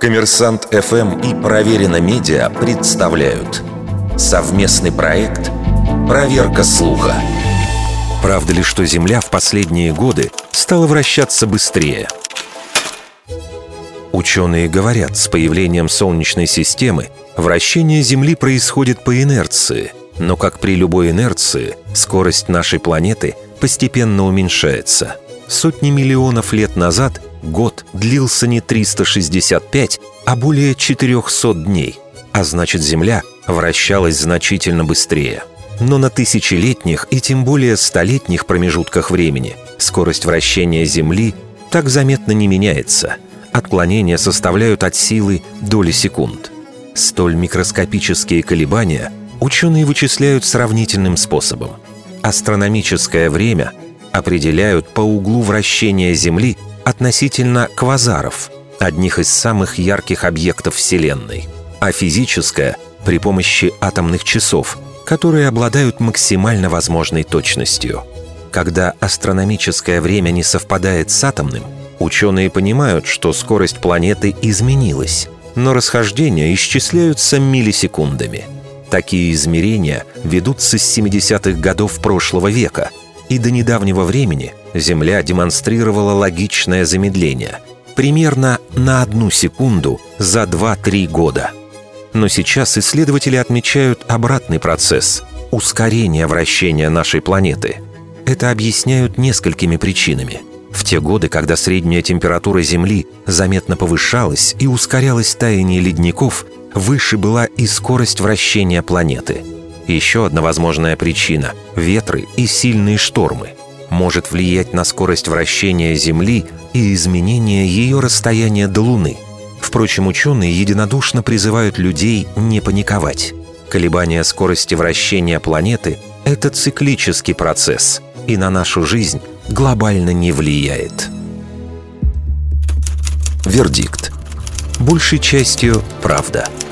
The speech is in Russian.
Коммерсант ФМ и Проверено Медиа представляют совместный проект «Проверка слуха». Правда ли, что Земля в последние годы стала вращаться быстрее? Ученые говорят, с появлением Солнечной системы вращение Земли происходит по инерции, но как при любой инерции, скорость нашей планеты постепенно уменьшается. Сотни миллионов лет назад год длился не 365, а более 400 дней, а значит Земля вращалась значительно быстрее. Но на тысячелетних и тем более столетних промежутках времени скорость вращения Земли так заметно не меняется. Отклонения составляют от силы доли секунд. Столь микроскопические колебания ученые вычисляют сравнительным способом. Астрономическое время определяют по углу вращения Земли относительно квазаров, одних из самых ярких объектов Вселенной, а физическое – при помощи атомных часов, которые обладают максимально возможной точностью. Когда астрономическое время не совпадает с атомным, ученые понимают, что скорость планеты изменилась, но расхождения исчисляются миллисекундами. Такие измерения ведутся с 70-х годов прошлого века, и до недавнего времени – Земля демонстрировала логичное замедление примерно на одну секунду за 2-3 года. Но сейчас исследователи отмечают обратный процесс – ускорение вращения нашей планеты. Это объясняют несколькими причинами. В те годы, когда средняя температура Земли заметно повышалась и ускорялось таяние ледников, выше была и скорость вращения планеты. Еще одна возможная причина – ветры и сильные штормы – может влиять на скорость вращения Земли и изменение ее расстояния до Луны. Впрочем, ученые единодушно призывают людей не паниковать. Колебания скорости вращения планеты – это циклический процесс и на нашу жизнь глобально не влияет. Вердикт. Большей частью правда –